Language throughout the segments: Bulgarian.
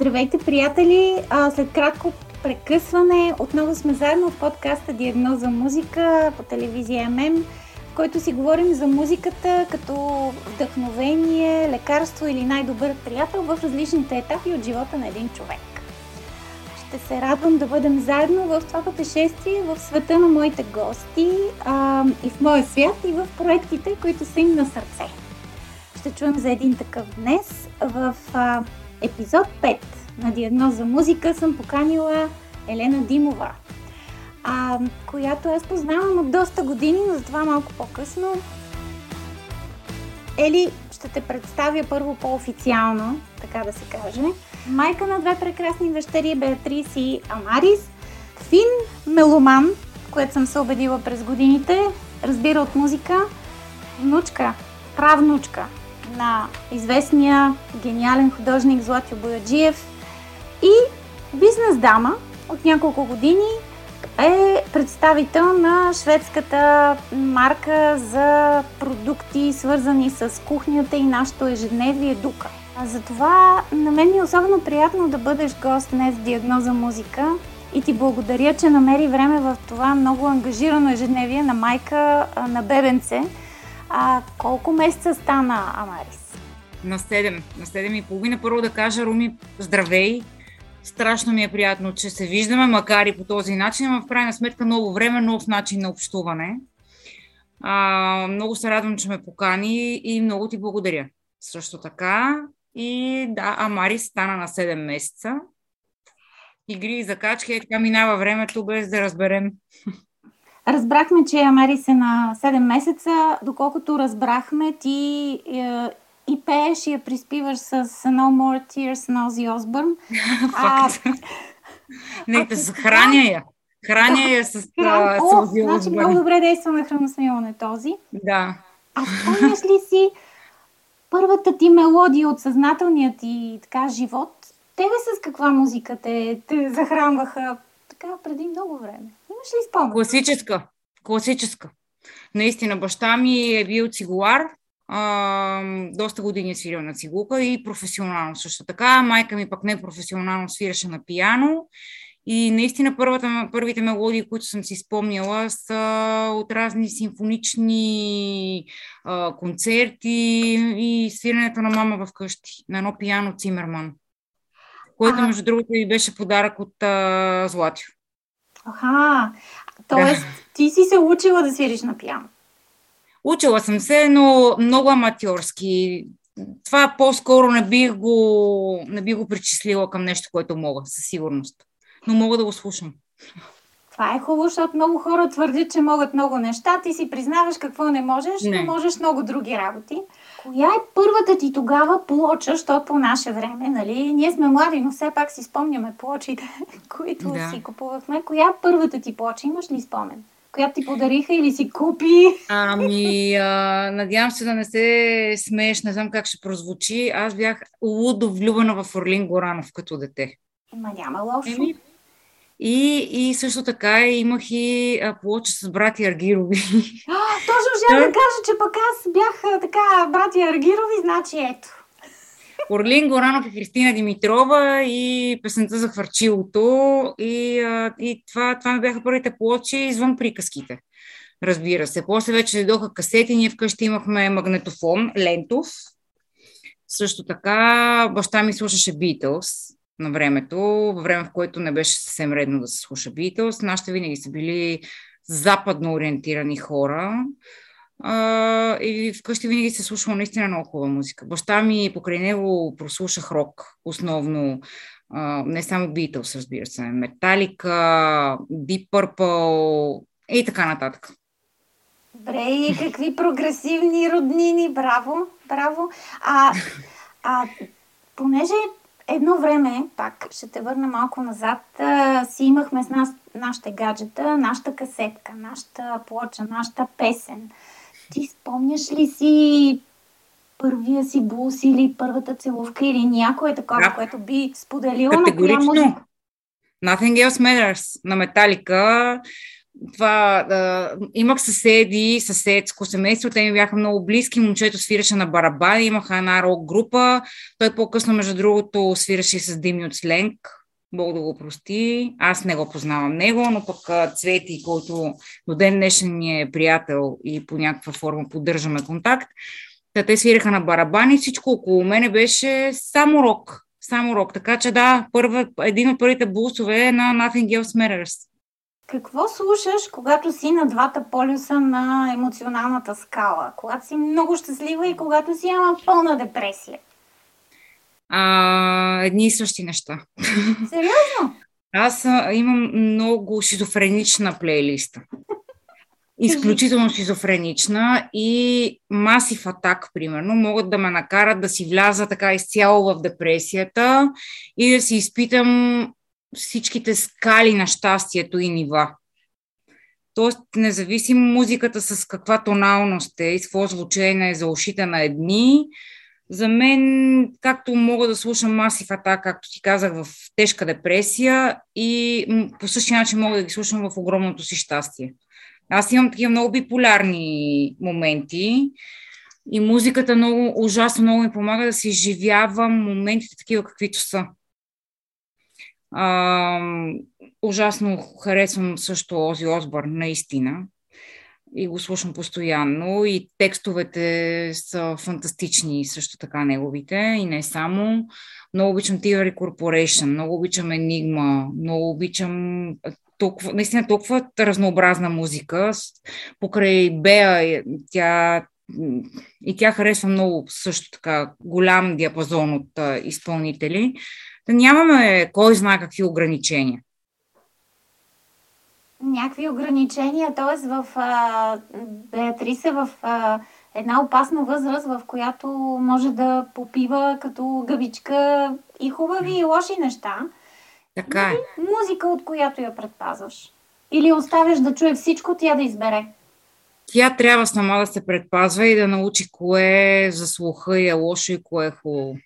Здравейте, приятели! А, след кратко прекъсване отново сме заедно в подкаста Диагноза музика по телевизия ММ, в който си говорим за музиката като вдъхновение, лекарство или най-добър приятел в различните етапи от живота на един човек. Ще се радвам да бъдем заедно в това пътешествие в света на моите гости а, и в моя свят и в проектите, които са им на сърце. Ще чуем за един такъв днес в а, епизод 5 на Диагноза музика съм поканила Елена Димова, а, която аз познавам от доста години, но затова малко по-късно. Ели, ще те представя първо по-официално, така да се каже. Майка на две прекрасни дъщери, Беатрис и Амарис. Фин меломан, което съм се убедила през годините, разбира от музика. Внучка, правнучка на известния гениален художник Златио Бояджиев и бизнес дама от няколко години е представител на шведската марка за продукти, свързани с кухнята и нашето ежедневие Дука. Затова на мен е особено приятно да бъдеш гост днес в Диагноза музика и ти благодаря, че намери време в това много ангажирано ежедневие на майка на бебенце. А колко месеца стана Амарис? На 7. На 7 и половина. Първо да кажа, Руми, здравей! Страшно ми е приятно, че се виждаме, макар и по този начин, но в крайна сметка ново време, нов начин на общуване. А, много се радвам, че ме покани и много ти благодаря. Също така. И да, Амари стана на 7 месеца. Игри и закачки, е така минава времето, без да разберем. Разбрахме, че Амари се на 7 месеца. Доколкото разбрахме, ти е, и пееш и я приспиваш с No More Tears на Ози Осбърн. Факт. Не, да храня я. Храня я с, Хран... Ози Значи много добре действа на храносмилане този. Да. А спомняш ли си първата ти мелодия от съзнателния ти така живот? Тебе с каква музика те, те захранваха така преди много време? Имаш ли спомен? Класическа. Класическа. Наистина, баща ми е бил цигулар а, доста години е свирил на цигулка и професионално също така. Майка ми пък не професионално свираше на пияно. И наистина първата, първите мелодии, които съм си спомняла, са от разни симфонични а, концерти и свирането на мама вкъщи, на едно пияно Цимерман, което, а... между другото, и беше подарък от а, Златио. Аха, т.е. ти си се учила да свириш на пияно. Учила съм се, но много аматьорски. Това по-скоро не бих го, не бих го причислила към нещо, което мога, със сигурност. Но мога да го слушам. Това е хубаво, защото много хора твърдят, че могат много неща. Ти си признаваш какво не можеш, не. но можеш много други работи. Коя е първата ти тогава плоча, защото по наше време, нали? Ние сме млади, но все пак си спомняме плочите, които да. си купувахме. Коя е първата ти плоча? Имаш ли спомен? която ти подариха или си купи? Ами, а, надявам се да не се смееш, не знам как ще прозвучи. Аз бях лудо влюбена в Орлин Горанов като дете. Ма няма лошо. Еми, и, и също така имах и плоча с брати Аргирови. А, точно ще да кажа, че пък аз бях така брати Аргирови, значи ето. Орлин Горанов и Христина Димитрова и песента за хвърчилото. И, и това, това ми бяха първите плочи извън приказките. Разбира се. После вече дойдоха касети, ние вкъщи имахме магнетофон, лентов. Също така баща ми слушаше Beatles на времето, във време в което не беше съвсем редно да се слуша Beatles. Нашите винаги са били западно ориентирани хора. А, и вкъщи винаги се слушала наистина много хубава музика. Баща ми покрай него прослушах рок, основно а, не само Beatles, разбира се, Металика, Deep Purple и така нататък. Добре, и какви прогресивни роднини, браво, браво. А, а понеже едно време, пак ще те върна малко назад, си имахме с нас нашите гаджета, нашата касетка, нашата плоча, нашата песен. Ти спомняш ли си първия си бус или първата целувка или някое такова, да. което би споделила на музика? Nothing Else Matters на Металика. Това, да, имах съседи, съседско семейство, те ми бяха много близки, момчето свираше на барабани, имаха една рок група, той по-късно, между другото, свираше с Дими от Сленг, Бог да го прости. Аз не го познавам него, но пък Цвети, който до ден днешен ми е приятел и по някаква форма поддържаме контакт, Та те свираха на барабани, всичко около мене беше само рок. Само рок. Така че да, първа, един от първите бусове е на Nothing Else Matters. Какво слушаш, когато си на двата полюса на емоционалната скала? Когато си много щастлива и когато си има пълна депресия? А, едни и същи неща. Сериозно? Аз имам много шизофренична плейлиста. Изключително шизофренична и масив атак, примерно, могат да ме накарат да си вляза така изцяло в депресията и да си изпитам всичките скали на щастието и нива. Тоест, независимо музиката с каква тоналност е и с какво звучение е за ушите на едни, за мен, както мога да слушам масив атак, както ти казах, в тежка депресия и по същия начин мога да ги слушам в огромното си щастие. Аз имам такива много биполярни моменти и музиката много, ужасно много ми помага да си изживявам моментите такива, каквито са. А, ужасно харесвам също Ози Осбърн, наистина. И го слушам постоянно. И текстовете са фантастични, също така неговите. И не само. Много обичам Theory Corporation, много обичам Enigma, много обичам толкова, наистина толкова разнообразна музика. Покрай Беа, тя и тя харесва много също така голям диапазон от а, изпълнители да нямаме кой знае какви ограничения. Някакви ограничения, т.е. в а, Беатриса в а, една опасна възраст, в която може да попива като гъбичка и хубави и лоши неща. Така е. Музика, от която я предпазваш. Или оставяш да чуе всичко, тя да избере. Тя трябва сама да се предпазва и да научи кое е за слуха и е лошо и кое е хубаво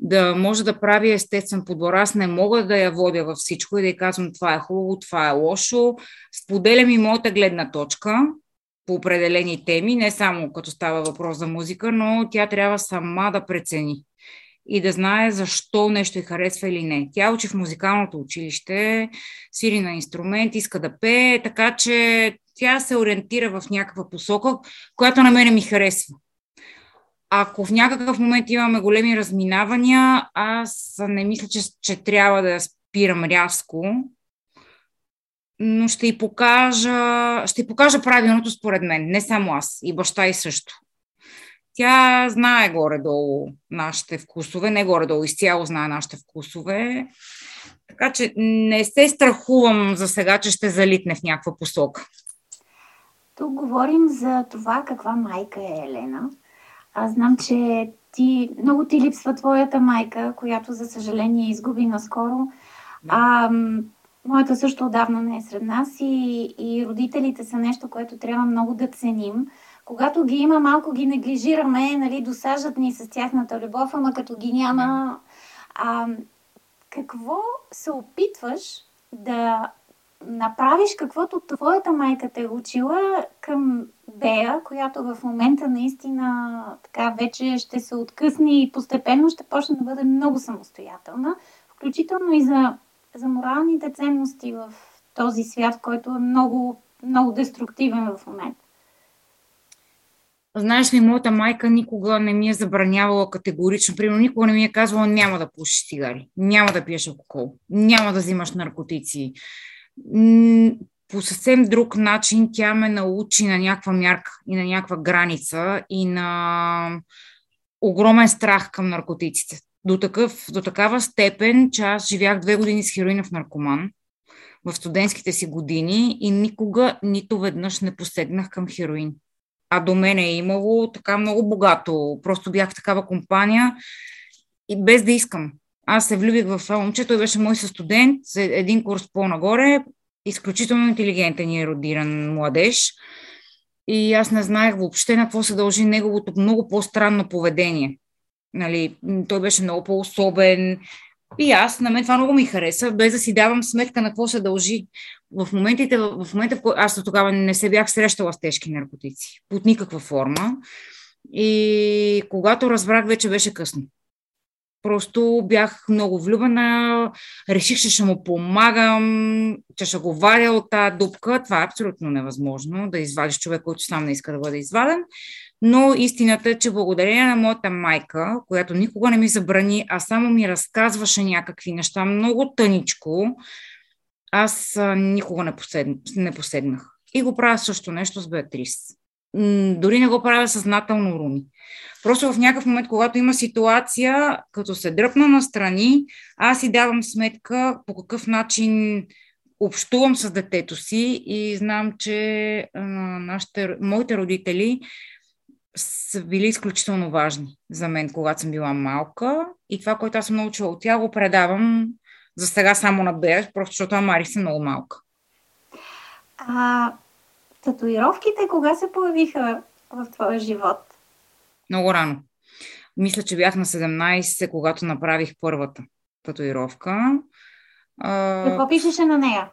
да може да прави естествен подбор. Аз не мога да я водя във всичко и да й казвам това е хубаво, това е лошо. Споделям и моята гледна точка по определени теми, не само като става въпрос за музика, но тя трябва сама да прецени и да знае защо нещо й харесва или не. Тя учи в музикалното училище, свири на инструмент, иска да пее, така че тя се ориентира в някаква посока, която на мене ми харесва ако в някакъв момент имаме големи разминавания, аз не мисля, че, че трябва да я спирам рязко, но ще й покажа, ще й покажа правилното според мен, не само аз, и баща и също. Тя знае горе-долу нашите вкусове, не горе-долу, изцяло знае нашите вкусове. Така че не се страхувам за сега, че ще залитне в някаква посока. Тук говорим за това каква майка е Елена. Аз знам, че ти, много ти липсва твоята майка, която за съжаление изгуби наскоро. А, моята също отдавна не е сред нас и, и родителите са нещо, което трябва много да ценим. Когато ги има, малко ги неглижираме, нали, досажат ни с тяхната любов, ама като ги няма... А, какво се опитваш да направиш каквото твоята майка те е учила към Бея, която в момента наистина така вече ще се откъсне и постепенно ще почне да бъде много самостоятелна, включително и за, за моралните ценности в този свят, който е много, много деструктивен в момента. Знаеш ли, моята майка никога не ми е забранявала категорично. Примерно, никога не ми е казвала няма да пушиш цигари, няма да пиеш алкохол, няма да взимаш наркотици по съвсем друг начин тя ме научи на някаква мярка и на някаква граница и на огромен страх към наркотиците. До, такъв, до такава степен, че аз живях две години с в наркоман в студентските си години и никога, нито веднъж не посегнах към хероин. А до мен е имало така много богато. Просто бях в такава компания и без да искам. Аз се влюбих в това момче, той беше мой студент, един курс по-нагоре, изключително интелигентен и еродиран младеж. И аз не знаех въобще на какво се дължи неговото много по-странно поведение. Нали, той беше много по-особен, И аз, на мен това много ми хареса, без да си давам сметка на какво се дължи. В, моментите, в момента, в който аз тогава не се бях срещала с тежки наркотици, под никаква форма. И когато разбрах, вече беше късно. Просто бях много влюбена, реших, че ще му помагам, че ще го вадя от тази дупка. Това е абсолютно невъзможно, да извадиш човек, който сам не иска да бъде изваден. Но истината е, че благодарение на моята майка, която никога не ми забрани, а само ми разказваше някакви неща много тъничко, аз никога не, посед... не поседнах. И го правя също нещо с Беатрис. Дори не го правя съзнателно, Руми. Просто в някакъв момент, когато има ситуация, като се дръпна настрани, аз си давам сметка по какъв начин общувам с детето си и знам, че а, нашите, моите родители са били изключително важни за мен, когато съм била малка. И това, което аз съм научила от тях, го предавам за сега само на Бея, просто защото Амари са много малка. А татуировките кога се появиха в твоя живот? Много рано. Мисля, че бях на 17, когато направих първата татуировка. Какво пишеше на нея?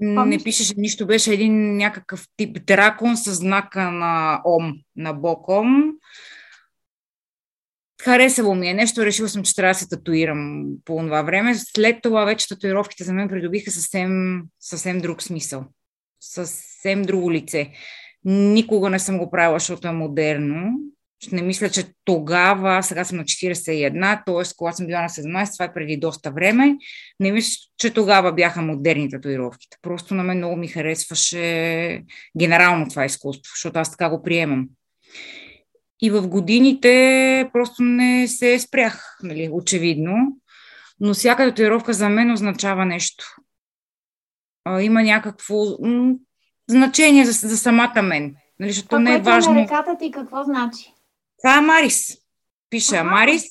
Помниш? Не пишеше нищо, беше един някакъв тип дракон с знака на Ом, на Боком. Харесало ми е нещо, решила съм, че трябва да се татуирам по това време. След това вече татуировките за мен придобиха съвсем, съвсем друг смисъл. Съвсем друго лице. Никога не съм го правила, защото е модерно не мисля, че тогава, сега съм на 41, т.е. когато съм била на 17, това е преди доста време, не мисля, че тогава бяха модерни татуировките. Просто на мен много ми харесваше генерално това изкуство, защото аз така го приемам. И в годините просто не се спрях, нали, очевидно. Но всяка татуировка за мен означава нещо. А, има някакво м- значение за, за самата мен. Нали, защото не е важно. на реката ти какво значи? Това е Марис. Пише ага. Марис.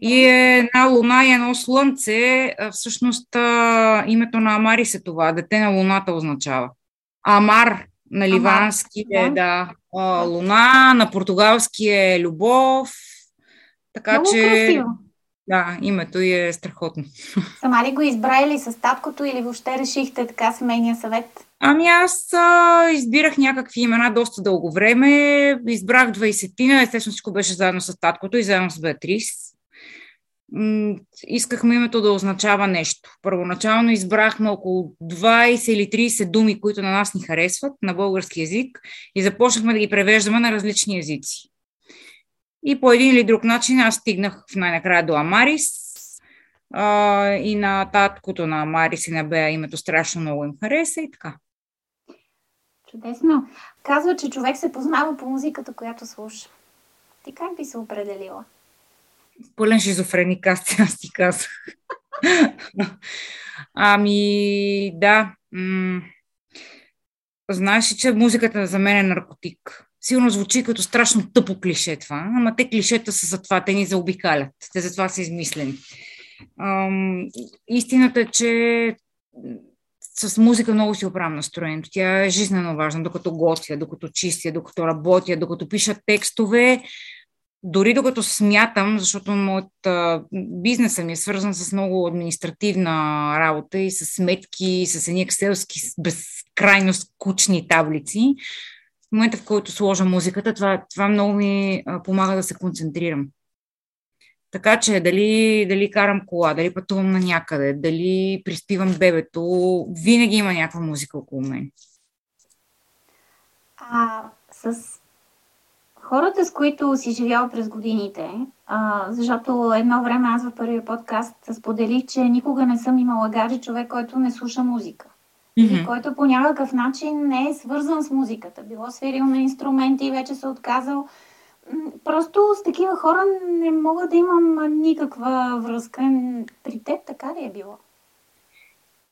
И е една луна и едно слънце. Всъщност името на Амарис е това. Дете на луната означава. Амар на ливански е да. луна, на португалски е любов. Така Много че. Красиво. Да, името й е страхотно. Сама ли го избра или с таткото или въобще решихте така семейния съвет? Ами аз а, избирах някакви имена доста дълго време. Избрах 20-тина, естествено всичко беше заедно с таткото и заедно с Беатрис. М- искахме името да означава нещо. Първоначално избрахме около 20 или 30 думи, които на нас ни харесват на български язик и започнахме да ги превеждаме на различни езици. И по един или друг начин аз стигнах в най-накрая до Амарис, а, и на таткото на Амарис и на Бея името страшно много им хареса и така. Чудесно. Казва, че човек се познава по музиката, която слуша. Ти как би се определила? Пълен шизофреник, аз, ти казах. ами, да. М- знаеш, че музиката за мен е наркотик. Сигурно звучи като страшно тъпо клише това, ама те клишета са за това, те ни заобикалят. Те за това са измислени. Ам, истината е, че с музика много си оправям настроението. Тя е жизненно важна, докато готвя, докато чистя, докато работя, докато пиша текстове, дори докато смятам, защото моят бизнес ми е свързан с много административна работа и с сметки, и с едни екселски безкрайно скучни таблици, в момента в който сложа музиката, това, това много ми помага да се концентрирам. Така че дали, дали карам кола, дали пътувам на някъде, дали приспивам бебето, винаги има някаква музика около мен. А с хората, с които си живял през годините, а, защото едно време аз в първия подкаст споделих, че никога не съм имала гадже човек, който не слуша музика. Mm-hmm. който по някакъв начин не е свързан с музиката. Било свирил на инструменти и вече се отказал Просто с такива хора не мога да имам никаква връзка. При теб така ли е било?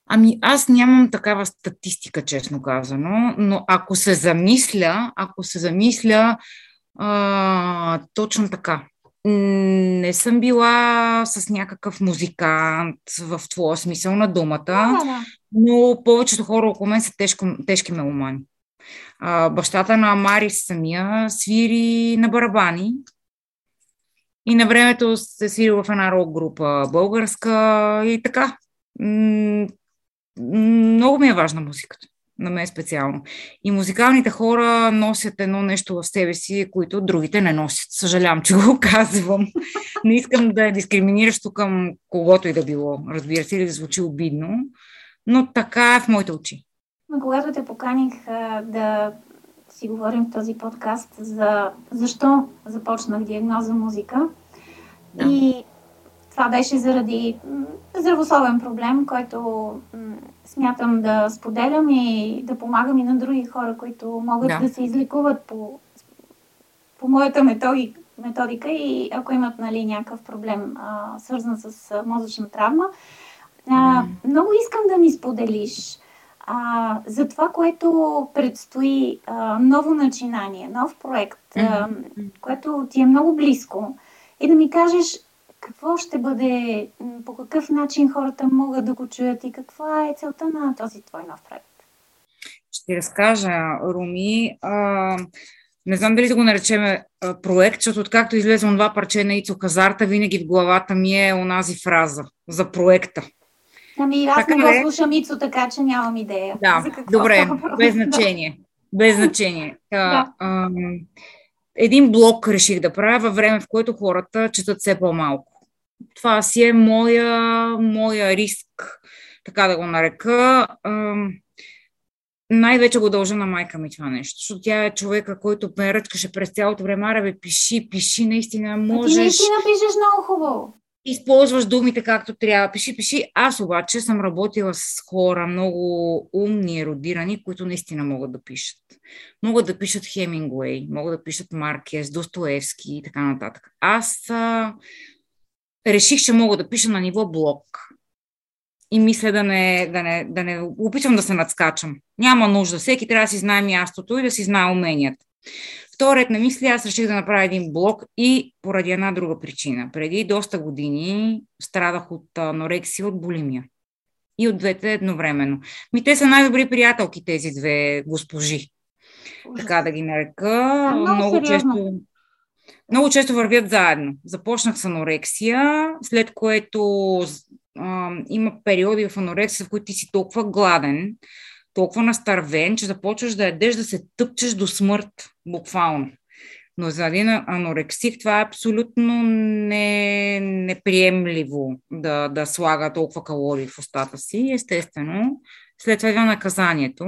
Ами аз нямам такава статистика, честно казано, но ако се замисля, ако се замисля, а, точно така. Не съм била с някакъв музикант в твоя смисъл на думата, да, да. Но повечето хора около мен са тежко, тежки меломани. А, бащата на Амари самия свири на барабани. И на времето се свирил в една рок група българска и така. Много ми е важна музиката. На мен специално. И музикалните хора носят едно нещо в себе си, което другите не носят. Съжалявам, че го казвам. Не искам да е дискриминиращо към когото и да било, разбира се, или да звучи обидно. Но така е в моите очи. Но когато те поканих а, да си говорим в този подкаст за защо започнах диагноза музика. Да. И това беше заради здравословен проблем, който смятам да споделям и да помагам и на други хора, които могат да, да се излекуват по, по моята методика, методика и ако имат нали, някакъв проблем, а, свързан с мозъчна травма. А. Много искам да ми споделиш а, за това, което предстои а, ново начинание, нов проект, а, което ти е много близко и да ми кажеш какво ще бъде, по какъв начин хората могат да го чуят и каква е целта на този твой нов проект. Ще разкажа, Руми. А, не знам дали да го наречем проект, защото откакто излезе това парче на Ицо Казарта, винаги в главата ми е онази фраза за проекта. Ами аз така не го е. слушам Ицо, така че нямам идея. Да, добре, без значение. Без значение. да. а, един блок реших да правя във време, в което хората четат все по-малко. Това си е моя, моя риск, така да го нарека. А, най-вече го дължа на майка ми това нещо, защото тя е човека, който ме ръчкаше през цялото време, аре бе, пиши, пиши, наистина можеш. ти наистина пишеш много хубаво използваш думите както трябва. Пиши, пиши. Аз обаче съм работила с хора много умни, еродирани, които наистина могат да пишат. Могат да пишат Хемингуей, могат да пишат Маркес, Достоевски и така нататък. Аз а, реших, че мога да пиша на ниво блок. И мисля да не, да, не, да не опитвам да се надскачам. Няма нужда. Всеки трябва да си знае мястото и да си знае уменията. Вторият на мисли, аз реших да направя един блог и поради една друга причина. Преди доста години страдах от анорексия, от булимия. И от двете едновременно. Ми те са най-добри приятелки, тези две госпожи. Така да ги нарека. много, много често много често вървят заедно. Започнах с анорексия, след което а, има периоди в анорексия, в които ти си толкова гладен, толкова настървен, че започваш да ядеш, да се тъпчеш до смърт, буквално. Но за един анорексик това е абсолютно не, неприемливо да, да слага толкова калории в устата си. Естествено, след това идва наказанието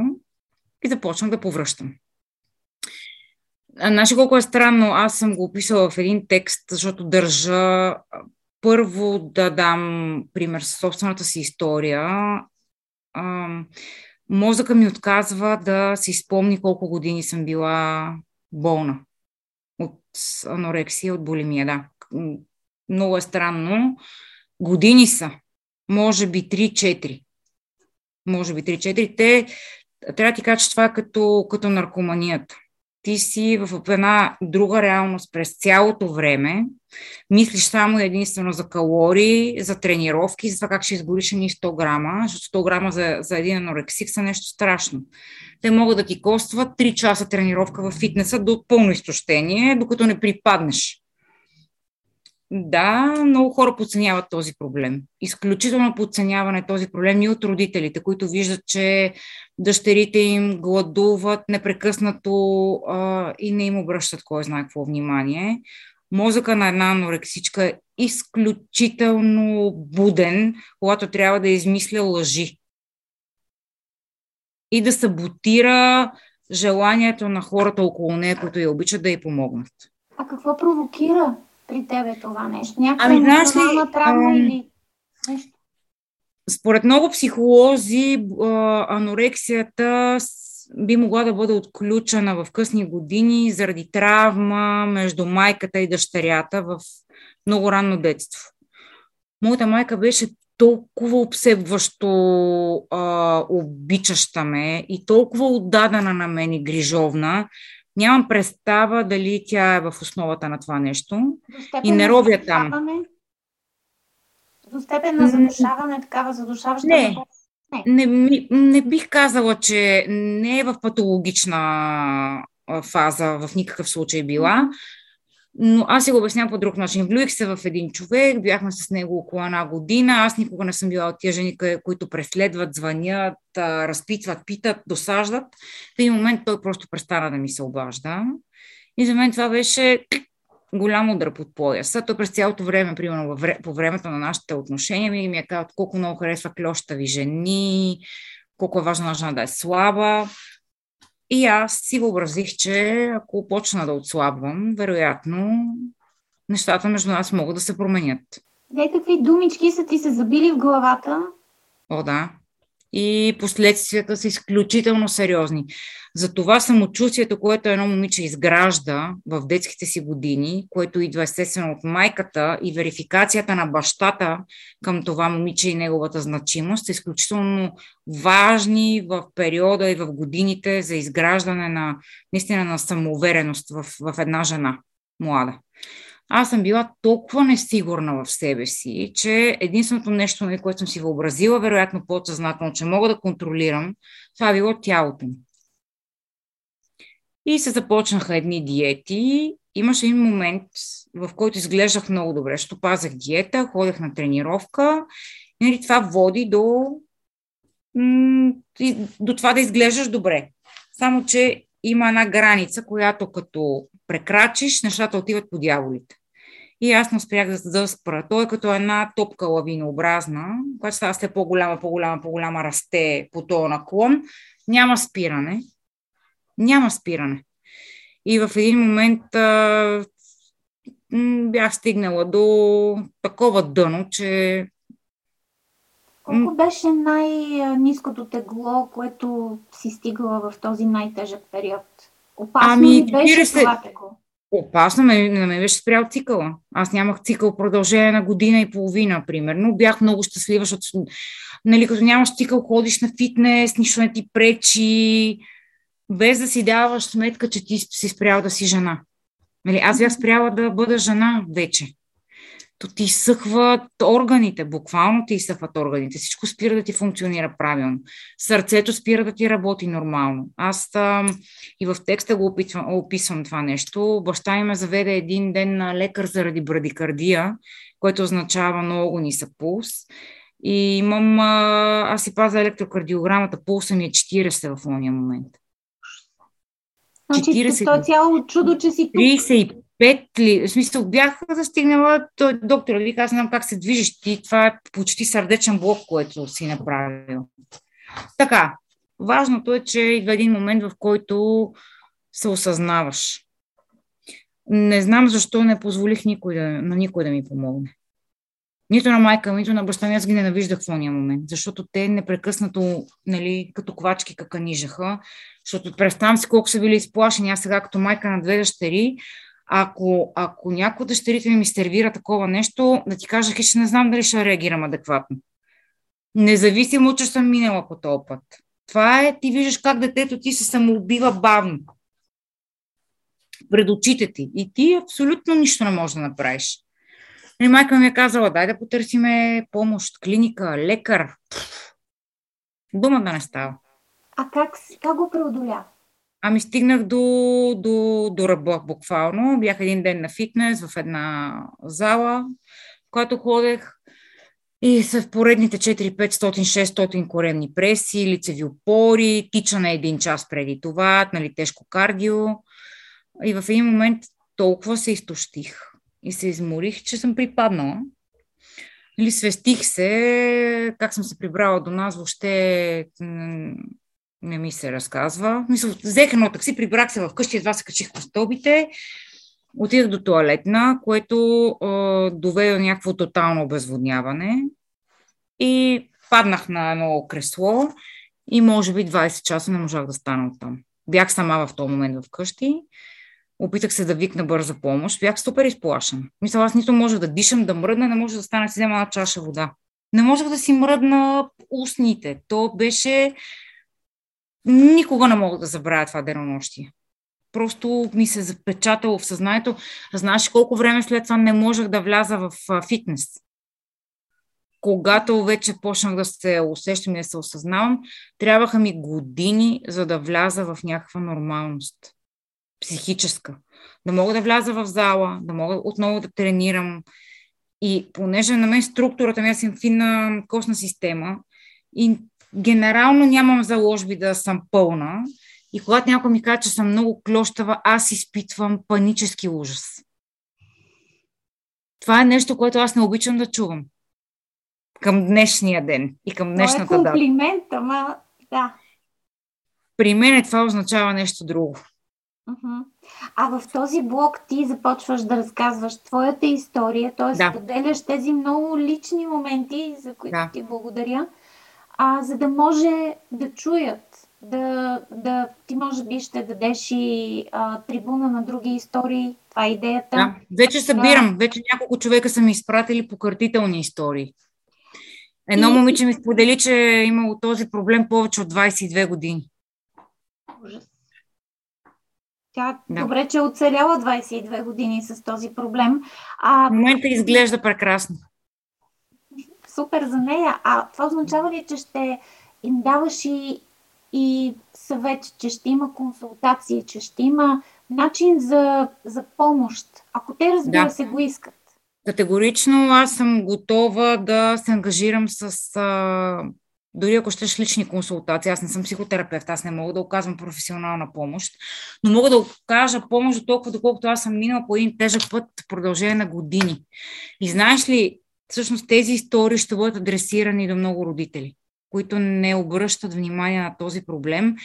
и започнах да повръщам. Значи колко е странно, аз съм го описала в един текст, защото държа първо да дам пример с собствената си история мозъка ми отказва да си спомни колко години съм била болна от анорексия, от булимия. Да. Много е странно. Години са. Може би 3-4. Може би 3-4. Те, трябва да ти кажа, че това е като, като наркоманията ти си в една друга реалност през цялото време, мислиш само единствено за калории, за тренировки, за това как ще изгориш ни 100 грама, защото 100 грама за, за един анорексик са нещо страшно. Те могат да ти костват 3 часа тренировка в фитнеса до пълно изтощение, докато не припаднеш. Да, много хора подценяват този проблем. Изключително подценяване този проблем и от родителите, които виждат, че дъщерите им гладуват непрекъснато а, и не им обръщат кой знае какво внимание. Мозъка на една анорексичка е изключително буден, когато трябва да измисля лъжи и да саботира желанието на хората около нея, които я обичат да й помогнат. А какво провокира при тебе това нещо? Някаква ами, знаеш ли, травма а... или нещо? Според много психолози, анорексията би могла да бъде отключена в късни години заради травма между майката и дъщерята в много ранно детство. Моята майка беше толкова обсебващо а, обичаща ме и толкова отдадена на мен и грижовна, Нямам представа дали тя е в основата на това нещо. И не робя там. До степен на задушаване, такава задушаваща. Не, не. Не, не бих казала, че не е в патологична фаза в никакъв случай била. Но аз си го обяснявам по друг начин. Влюих се в един човек, бяхме с него около една година. Аз никога не съм била от тия жени, които преследват, звънят, разпитват, питат, досаждат. В един момент той просто престана да ми се обажда. И за мен това беше голям удар под пояса. Той през цялото време, примерно по времето на нашите отношения, ми ми е казал колко много харесва клеща ви жени, колко е важно жена да е слаба. И аз си въобразих, че ако почна да отслабвам, вероятно нещата между нас могат да се променят. Де какви думички са ти се забили в главата? О, да и последствията са изключително сериозни. Затова самочувствието, което едно момиче изгражда в детските си години, което идва естествено от майката и верификацията на бащата към това момиче и неговата значимост, са изключително важни в периода и в годините за изграждане на наистина на самоувереност в, в една жена млада аз съм била толкова несигурна в себе си, че единственото нещо, нали, което съм си въобразила, вероятно подсъзнателно, че мога да контролирам, това е било тялото ми. И се започнаха едни диети. Имаше един момент, в който изглеждах много добре, защото пазах диета, ходех на тренировка. И нали, това води до, до това да изглеждаш добре. Само, че има една граница, която като прекрачиш, нещата отиват по дяволите. И аз не успях да, да спра. Той е като една топка лавинообразна, която става все по-голяма, по-голяма, по-голяма, расте по този наклон. Няма спиране. Няма спиране. И в един момент а, бях стигнала до такова дъно, че колко беше най-низкото тегло, което си стигала в този най-тежък период? Опасно ами, ли беше 40... това тегло? Опасно, ме, на мен беше спрял цикъла. Аз нямах цикъл продължение на година и половина, примерно. Бях много щастлива, защото нали, като нямаш цикъл, ходиш на фитнес, нищо не ти пречи, без да си даваш сметка, че ти си спрял да си жена. Нали, аз бях спряла да бъда жена вече то ти изсъхват органите, буквално ти изсъхват органите. Всичко спира да ти функционира правилно. Сърцето спира да ти работи нормално. Аз а, и в текста го описвам, описвам това нещо. Баща ми ме заведе един ден на лекар заради брадикардия, което означава много нисък пулс. И имам, а, аз си пазя електрокардиограмата, пулса ми е 40 в този момент. Значи, 40... то цяло чудо, че си тук. 35 пет ли, в смисъл бях застигнала, той доктор вика, аз знам как се движиш ти, това е почти сърдечен блок, което си направил. Така, важното е, че идва един момент, в който се осъзнаваш. Не знам защо не позволих никой да, на никой да ми помогне. Нито на майка, нито на баща ми, аз ги ненавиждах в този момент, защото те непрекъснато, нали, като ковачки каканижаха, защото представям си колко са били изплашени. Аз сега като майка на две дъщери, ако, ако някой от дъщерите ми сервира такова нещо, да ти кажа, че не знам дали ще реагирам адекватно. Независимо, че съм минала по този път. Това е, ти виждаш как детето ти се самоубива бавно. Пред очите ти. И ти абсолютно нищо не можеш да направиш. И майка ми е казала, дай да потърсиме помощ, клиника, лекар. Дума да не става. А как, как го преодоля? Ами стигнах до, до, до ръба, буквално. Бях един ден на фитнес в една зала, в която ходех и са в поредните 4-500-600 коремни преси, лицеви опори, тича на един час преди това, нали, тежко кардио. И в един момент толкова се изтощих и се изморих, че съм припаднала. Или свестих се, как съм се прибрала до нас, въобще не ми се разказва. Мисля, взех едно такси, прибрах се вкъщи, едва се качих по стълбите, отидах до туалетна, което е, доведе до някакво тотално обезводняване и паднах на едно кресло и може би 20 часа не можах да стана от там. Бях сама в този момент вкъщи, опитах се да викна бърза помощ, бях супер изплашен. Мисля, аз нито можех да дишам, да мръдна, не може да стана, си взема една чаша вода. Не можех да си мръдна устните. То беше Никога не мога да забравя това денонощие. Просто ми се запечатало в съзнанието. Знаеш колко време след това не можех да вляза в фитнес. Когато вече почнах да се усещам и да се осъзнавам, трябваха ми години, за да вляза в някаква нормалност. Психическа. да мога да вляза в зала, да мога отново да тренирам. И понеже на мен структурата ми, аз съм костна система и генерално нямам заложби да съм пълна. И когато някой ми каже, че съм много клощава, аз изпитвам панически ужас. Това е нещо, което аз не обичам да чувам. Към днешния ден и към днешната дата. Това е комплимент, дата. ама да. При мен това означава нещо друго. Uh-huh. А в този блог ти започваш да разказваш твоята история, т.е. Да. поделяш тези много лични моменти, за които да. ти благодаря, а, за да може да чуят, да, да ти може би ще дадеш и а, трибуна на други истории. Това е идеята. Да, вече събирам. Да. Вече няколко човека са ми изпратили покъртителни истории. Едно и... момиче ми сподели, че е имало този проблем повече от 22 години. Ужас. Тя да. добре, че е оцеляла 22 години с този проблем. А... В момента изглежда прекрасно. Супер за нея. А това означава ли, че ще им даваш и, и съвет, че ще има консултации, че ще има начин за, за помощ, ако те разбира да. се го искат? Категорично аз съм готова да се ангажирам с а, дори ако щеш лични консултации, аз не съм психотерапевт, аз не мога да оказвам професионална помощ, но мога да окажа помощ до толкова, доколкото аз съм минала по един тежък път в продължение на години. И знаеш ли, всъщност тези истории ще бъдат адресирани до много родители, които не обръщат внимание на този проблем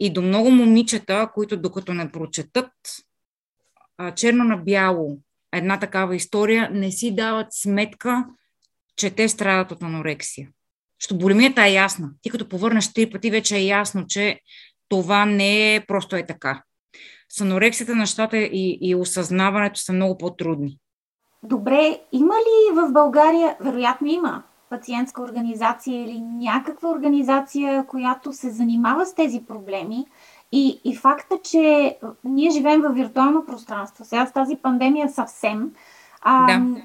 и до много момичета, които докато не прочетат черно на бяло една такава история, не си дават сметка, че те страдат от анорексия. Защото болемията е ясна. Ти като повърнеш три пъти, вече е ясно, че това не е просто е така. С анорексията нещата и, и осъзнаването са много по-трудни. Добре, има ли в България, вероятно има, пациентска организация или някаква организация, която се занимава с тези проблеми? И, и факта, че ние живеем в виртуално пространство, сега с тази пандемия съвсем, а, да.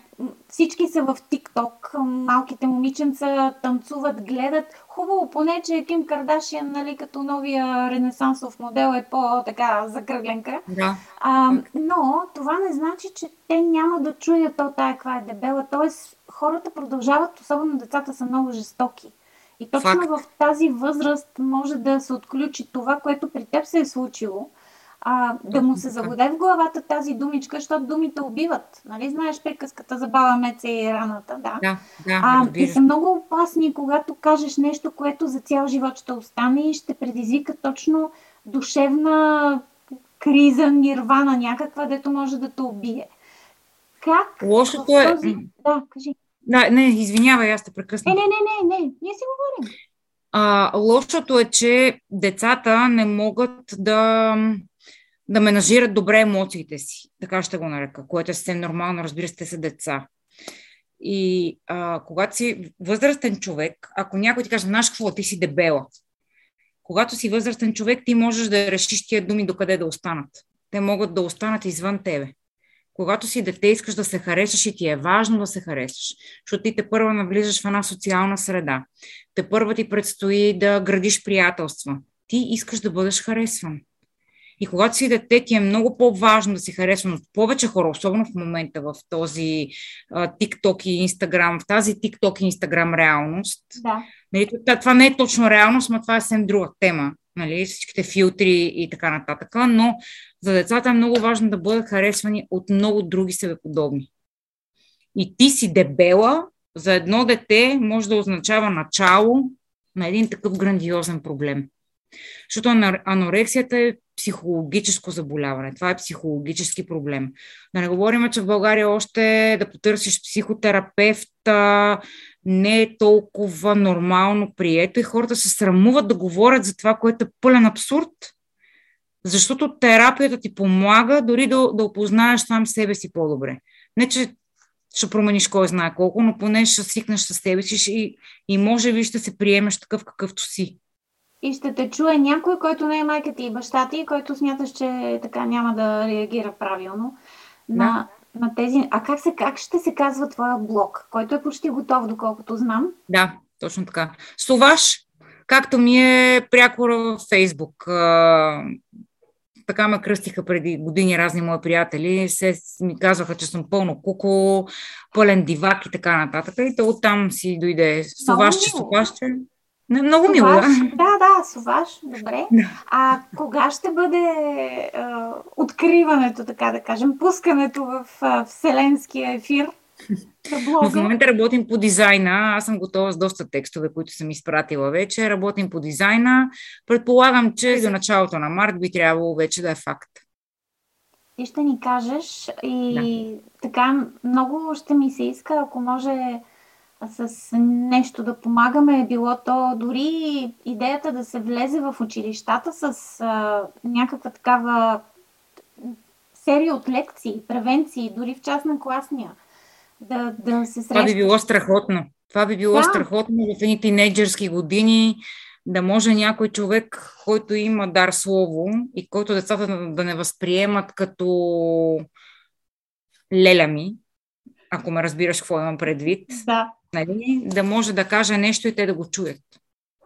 Всички са в ТикТок, малките момиченца танцуват, гледат. Хубаво, поне, че Ким Кардашиан, нали, като новия ренесансов модел е по-така закръгленка. Да. А, но това не значи, че те няма да чуят то тая каква е дебела. Тоест, хората продължават, особено децата са много жестоки. И точно Факт. в тази възраст може да се отключи това, което при теб се е случило а, да му се заводе в главата тази думичка, защото думите убиват. Нали знаеш приказката за баба Меца и раната? Да. да, да а, и са много опасни, когато кажеш нещо, което за цял живот ще остане и ще предизвика точно душевна криза, нирвана някаква, дето може да те убие. Как? Лошото е... Този... Да, кажи. Да, не, извинявай, аз те прекъсна. Не, не, не, не, не, ние си говорим. А, лошото е, че децата не могат да да менажират добре емоциите си, така ще го нарека, което е съвсем нормално, разбира се, те са деца. И а, когато си възрастен човек, ако някой ти каже, знаеш какво, ти си дебела. Когато си възрастен човек, ти можеш да решиш тия думи докъде да останат. Те могат да останат извън тебе. Когато си дете, искаш да се харесаш и ти е важно да се харесаш, защото ти те първа навлизаш в една социална среда. Те първа ти предстои да градиш приятелства. Ти искаш да бъдеш харесван. И когато си дете, ти е много по-важно да си харесва от повече хора, особено в момента в този а, TikTok и Instagram, в тази TikTok и Instagram реалност. Да. Нали, това не е точно реалност, но това е съвсем друга тема. Нали, всичките филтри и така нататък. Но за децата е много важно да бъдат харесвани от много други себеподобни. И ти си дебела, за едно дете може да означава начало на един такъв грандиозен проблем. Защото анорексията е психологическо заболяване. Това е психологически проблем. Да не говорим, че в България още да потърсиш психотерапевта не е толкова нормално прието и хората се срамуват да говорят за това, което е пълен абсурд, защото терапията ти помага дори да, да опознаеш сам себе си по-добре. Не, че ще промениш кой знае колко, но поне ще свикнеш с себе си и, и може би ще се приемеш такъв какъвто си и ще те чуе някой, който не е майка ти и баща ти, който смяташ, че така няма да реагира правилно да. на, на тези... А как, се, как ще се казва твоя блог, който е почти готов, доколкото знам? Да, точно така. Соваш, както ми е пряко в Фейсбук така ме кръстиха преди години разни мои приятели. Се ми казваха, че съм пълно куко, пълен дивак и така нататък. И то оттам си дойде совашче, совашче. Не, много мило, да. Да, да, соваш, добре. А кога ще бъде а, откриването, така да кажем, пускането в а, вселенския ефир? В момента работим по дизайна. Аз съм готова с доста текстове, които съм изпратила вече. Работим по дизайна. Предполагам, че до началото на март би трябвало вече да е факт. И ще ни кажеш и да. така много ще ми се иска, ако може с нещо да помагаме, било то дори идеята да се влезе в училищата с а, някаква такава серия от лекции, превенции, дори в част на класния да, да се срещаш. Това би било страхотно. Това би било да. страхотно в едни тинейджърски години да може някой човек, който има дар слово и който децата да не възприемат като лелями, ако ме разбираш какво имам предвид, да, нали, да може да каже нещо и те да го чуят.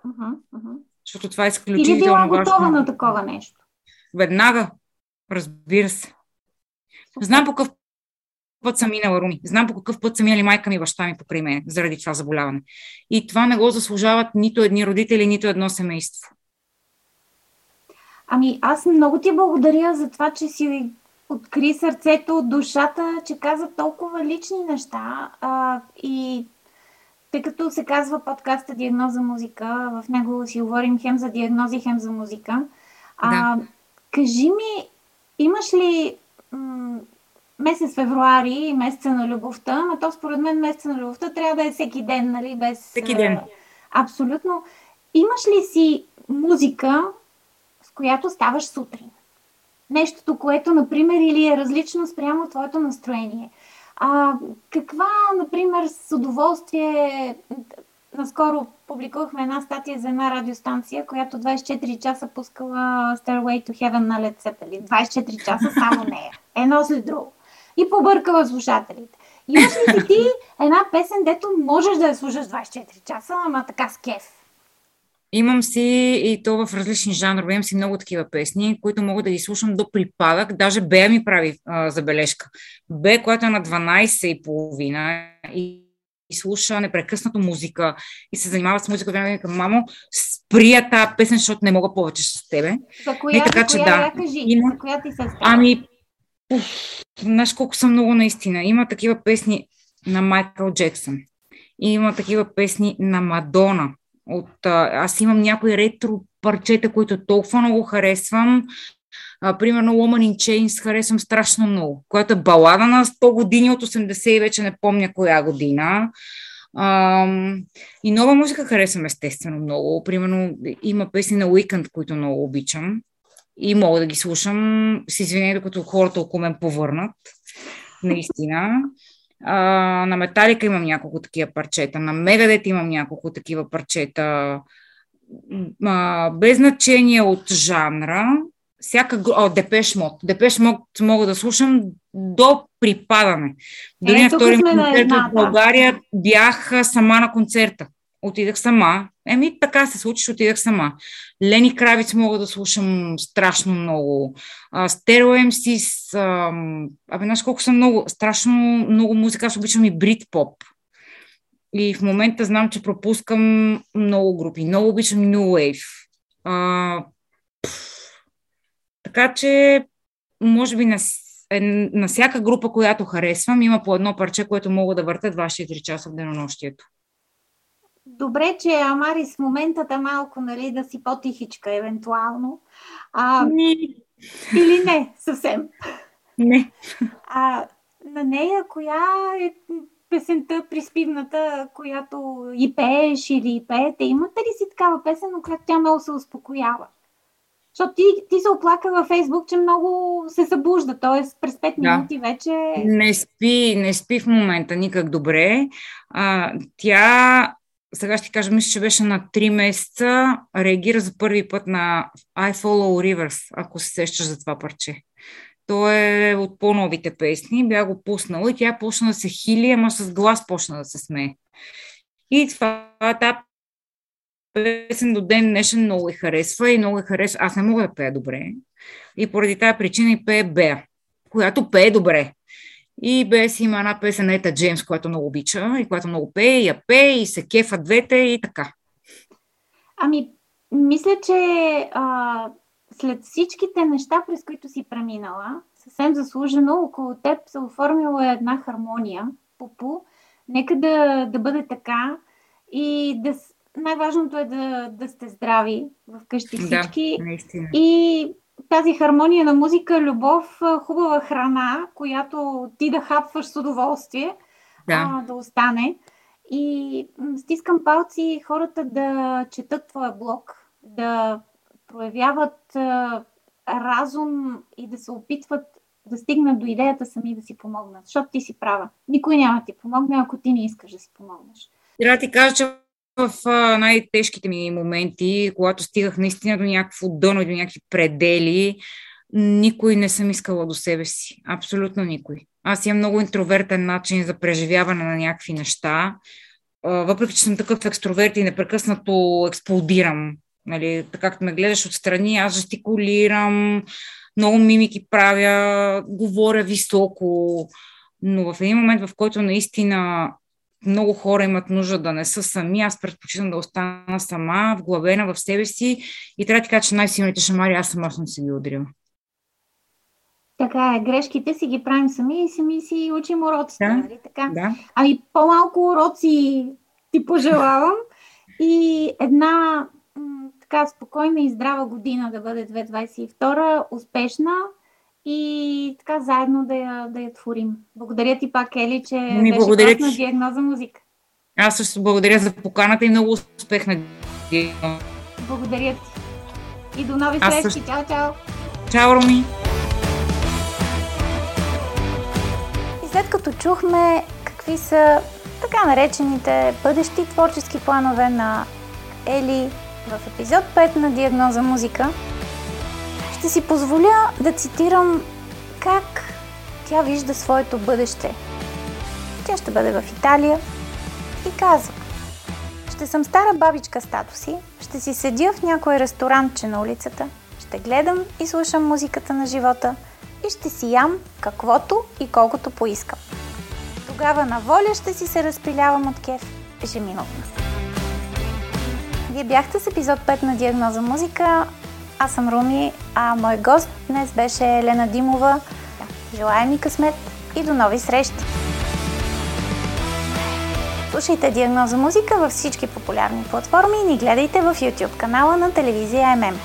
Uh-huh, uh-huh. Защото това е изключително Или била готова на такова нещо? Веднага, разбира се. Знам по какъв път съм минала Руми. Знам по какъв път са минали майка ми и баща ми покрай мен заради това заболяване. И това не го заслужават нито едни родители, нито едно семейство. Ами аз много ти благодаря за това, че си откри сърцето, душата, че каза толкова лични неща. А, и тъй като се казва подкаста Диагноза музика, в него си говорим хем за диагнози, хем за музика. А, да. Кажи ми, имаш ли м- месец февруари и месеца на любовта, но то според мен месеца на любовта трябва да е всеки ден, нали? Без, всеки ден. абсолютно. Имаш ли си музика, с която ставаш сутрин? Нещото, което, например, или е различно спрямо твоето настроение. А, каква, например, с удоволствие наскоро публикувахме една статия за една радиостанция, която 24 часа пускала Stairway to Heaven на Led Zeppelin. 24 часа само нея. Едно след друго и побъркала слушателите. Имаш ли ти една песен, дето можеш да я слушаш 24 часа, ама така с кеф? Имам си и то в различни жанрове. Имам си много такива песни, които мога да ги слушам до припадък. Даже Бея ми прави а, забележка. Бе, която е на 12 и половина и, и слуша непрекъснато музика и се занимава с музика, време към мамо, сприя тази песен, защото не мога повече с тебе. За коя, и така, за коя, че, да. кажи, Има... за коя ти се става? Ами, Уф, знаеш колко са много наистина. Има такива песни на Майкъл Джексън. Има такива песни на Мадона. От, аз имам някои ретро парчета, които толкова много харесвам. А, примерно Woman in Chains харесвам страшно много, която е балада на 100 години от 80 и вече не помня коя година. А, и нова музика харесвам естествено много. Примерно има песни на Weekend, които много обичам и мога да ги слушам с извинение, докато хората около мен повърнат. Наистина. А, на Металика имам няколко такива парчета, на Мегадет имам няколко такива парчета. А, без значение от жанра, всяка... О, Депеш Мод. Депеш Мод мога да слушам до припадане. Дори е, на втори концерт в България бях сама на концерта отидах сама. Еми, така се случи, отидах сама. Лени Кравиц мога да слушам страшно много. Стерео МС, абе, знаеш колко съм много, страшно много музика, аз обичам и брит поп. И в момента знам, че пропускам много групи. Много обичам New Wave. А, така че, може би на, е, на всяка група, която харесвам, има по едно парче, което мога да върта 24 часа в денонощието. Добре, че Амарис в моментата малко, нали, да си по-тихичка, евентуално. А, не. Или не, съвсем. Не. А, на нея, коя е песента, приспивната, която и пееш или и пеете? Имате ли си такава песен, на която тя много се успокоява? Защото ти, ти се оплака във Фейсбук, че много се събужда, т.е. през 5 да. минути вече... Не спи, не спи в момента никак добре. А, тя сега ще кажа, мисля, че беше на 3 месеца, реагира за първи път на I Follow Rivers, ако се сещаш за това парче. То е от по-новите песни, бях го пуснала и тя почна да се хили, ама с глас почна да се смее. И това, тази песен до ден днешен много я харесва и много я харесва. Аз не мога да пея добре. И поради тази причина и пее Бея, която пее добре. И си има една песен на Ета Джеймс, която много обича и която много пее, и я пее, и се кефа двете и така. Ами, мисля, че а, след всичките неща, през които си преминала, съвсем заслужено около теб се оформила една хармония. Пупу, нека да, да бъде така и да, най-важното е да, да сте здрави вкъщи всички. Да, наистина. И тази хармония на музика, любов, хубава храна, която ти да хапваш с удоволствие, да, а, да остане. И стискам палци хората да четат твоя блог, да проявяват а, разум и да се опитват да стигнат до идеята сами да си помогнат. Защото ти си права. Никой няма да ти помогне, ако ти не искаш да си помогнеш. Трябва да ти кажа, че в най-тежките ми моменти, когато стигах наистина до някакво дъно и до някакви предели, никой не съм искала до себе си. Абсолютно никой. Аз имам много интровертен начин за преживяване на някакви неща. Въпреки, че съм такъв екстроверт и непрекъснато експлодирам. Нали, така както ме гледаш отстрани, аз жестикулирам, много мимики правя, говоря високо, но в един момент, в който наистина много хора имат нужда да не са сами, аз предпочитам да остана сама, вглъбена в себе си. И трябва да кажа, че най-силните шамари аз сама съм си ги удрила. Така е, грешките си ги правим сами и сами си учим уроците, Да, нали? Така? Да, А и по-малко уроци ти пожелавам. И една така спокойна и здрава година да бъде 2022, успешна и така заедно да я, да я творим. Благодаря ти пак, Ели, че Ми, беше благодаря ти. диагноза музика. аз също благодаря за поканата и много успех на диагноза. Благодаря ти. И до нови срещи. също. Чао, чао! Чао, Роми! И след като чухме какви са така наречените бъдещи творчески планове на Ели в епизод 5 на Диагноза музика, ще си позволя да цитирам как тя вижда своето бъдеще. Тя ще бъде в Италия и казва Ще съм стара бабичка с тато си, ще си седя в някой ресторантче на улицата, ще гледам и слушам музиката на живота и ще си ям каквото и колкото поискам. Тогава на воля ще си се разпилявам от кеф ежеминутно. Вие бяхте с епизод 5 на Диагноза музика. Аз съм Руми, а мой гост днес беше Елена Димова. Желая ми късмет и до нови срещи! Слушайте Диагноза музика във всички популярни платформи и ни гледайте в YouTube канала на телевизия ММ.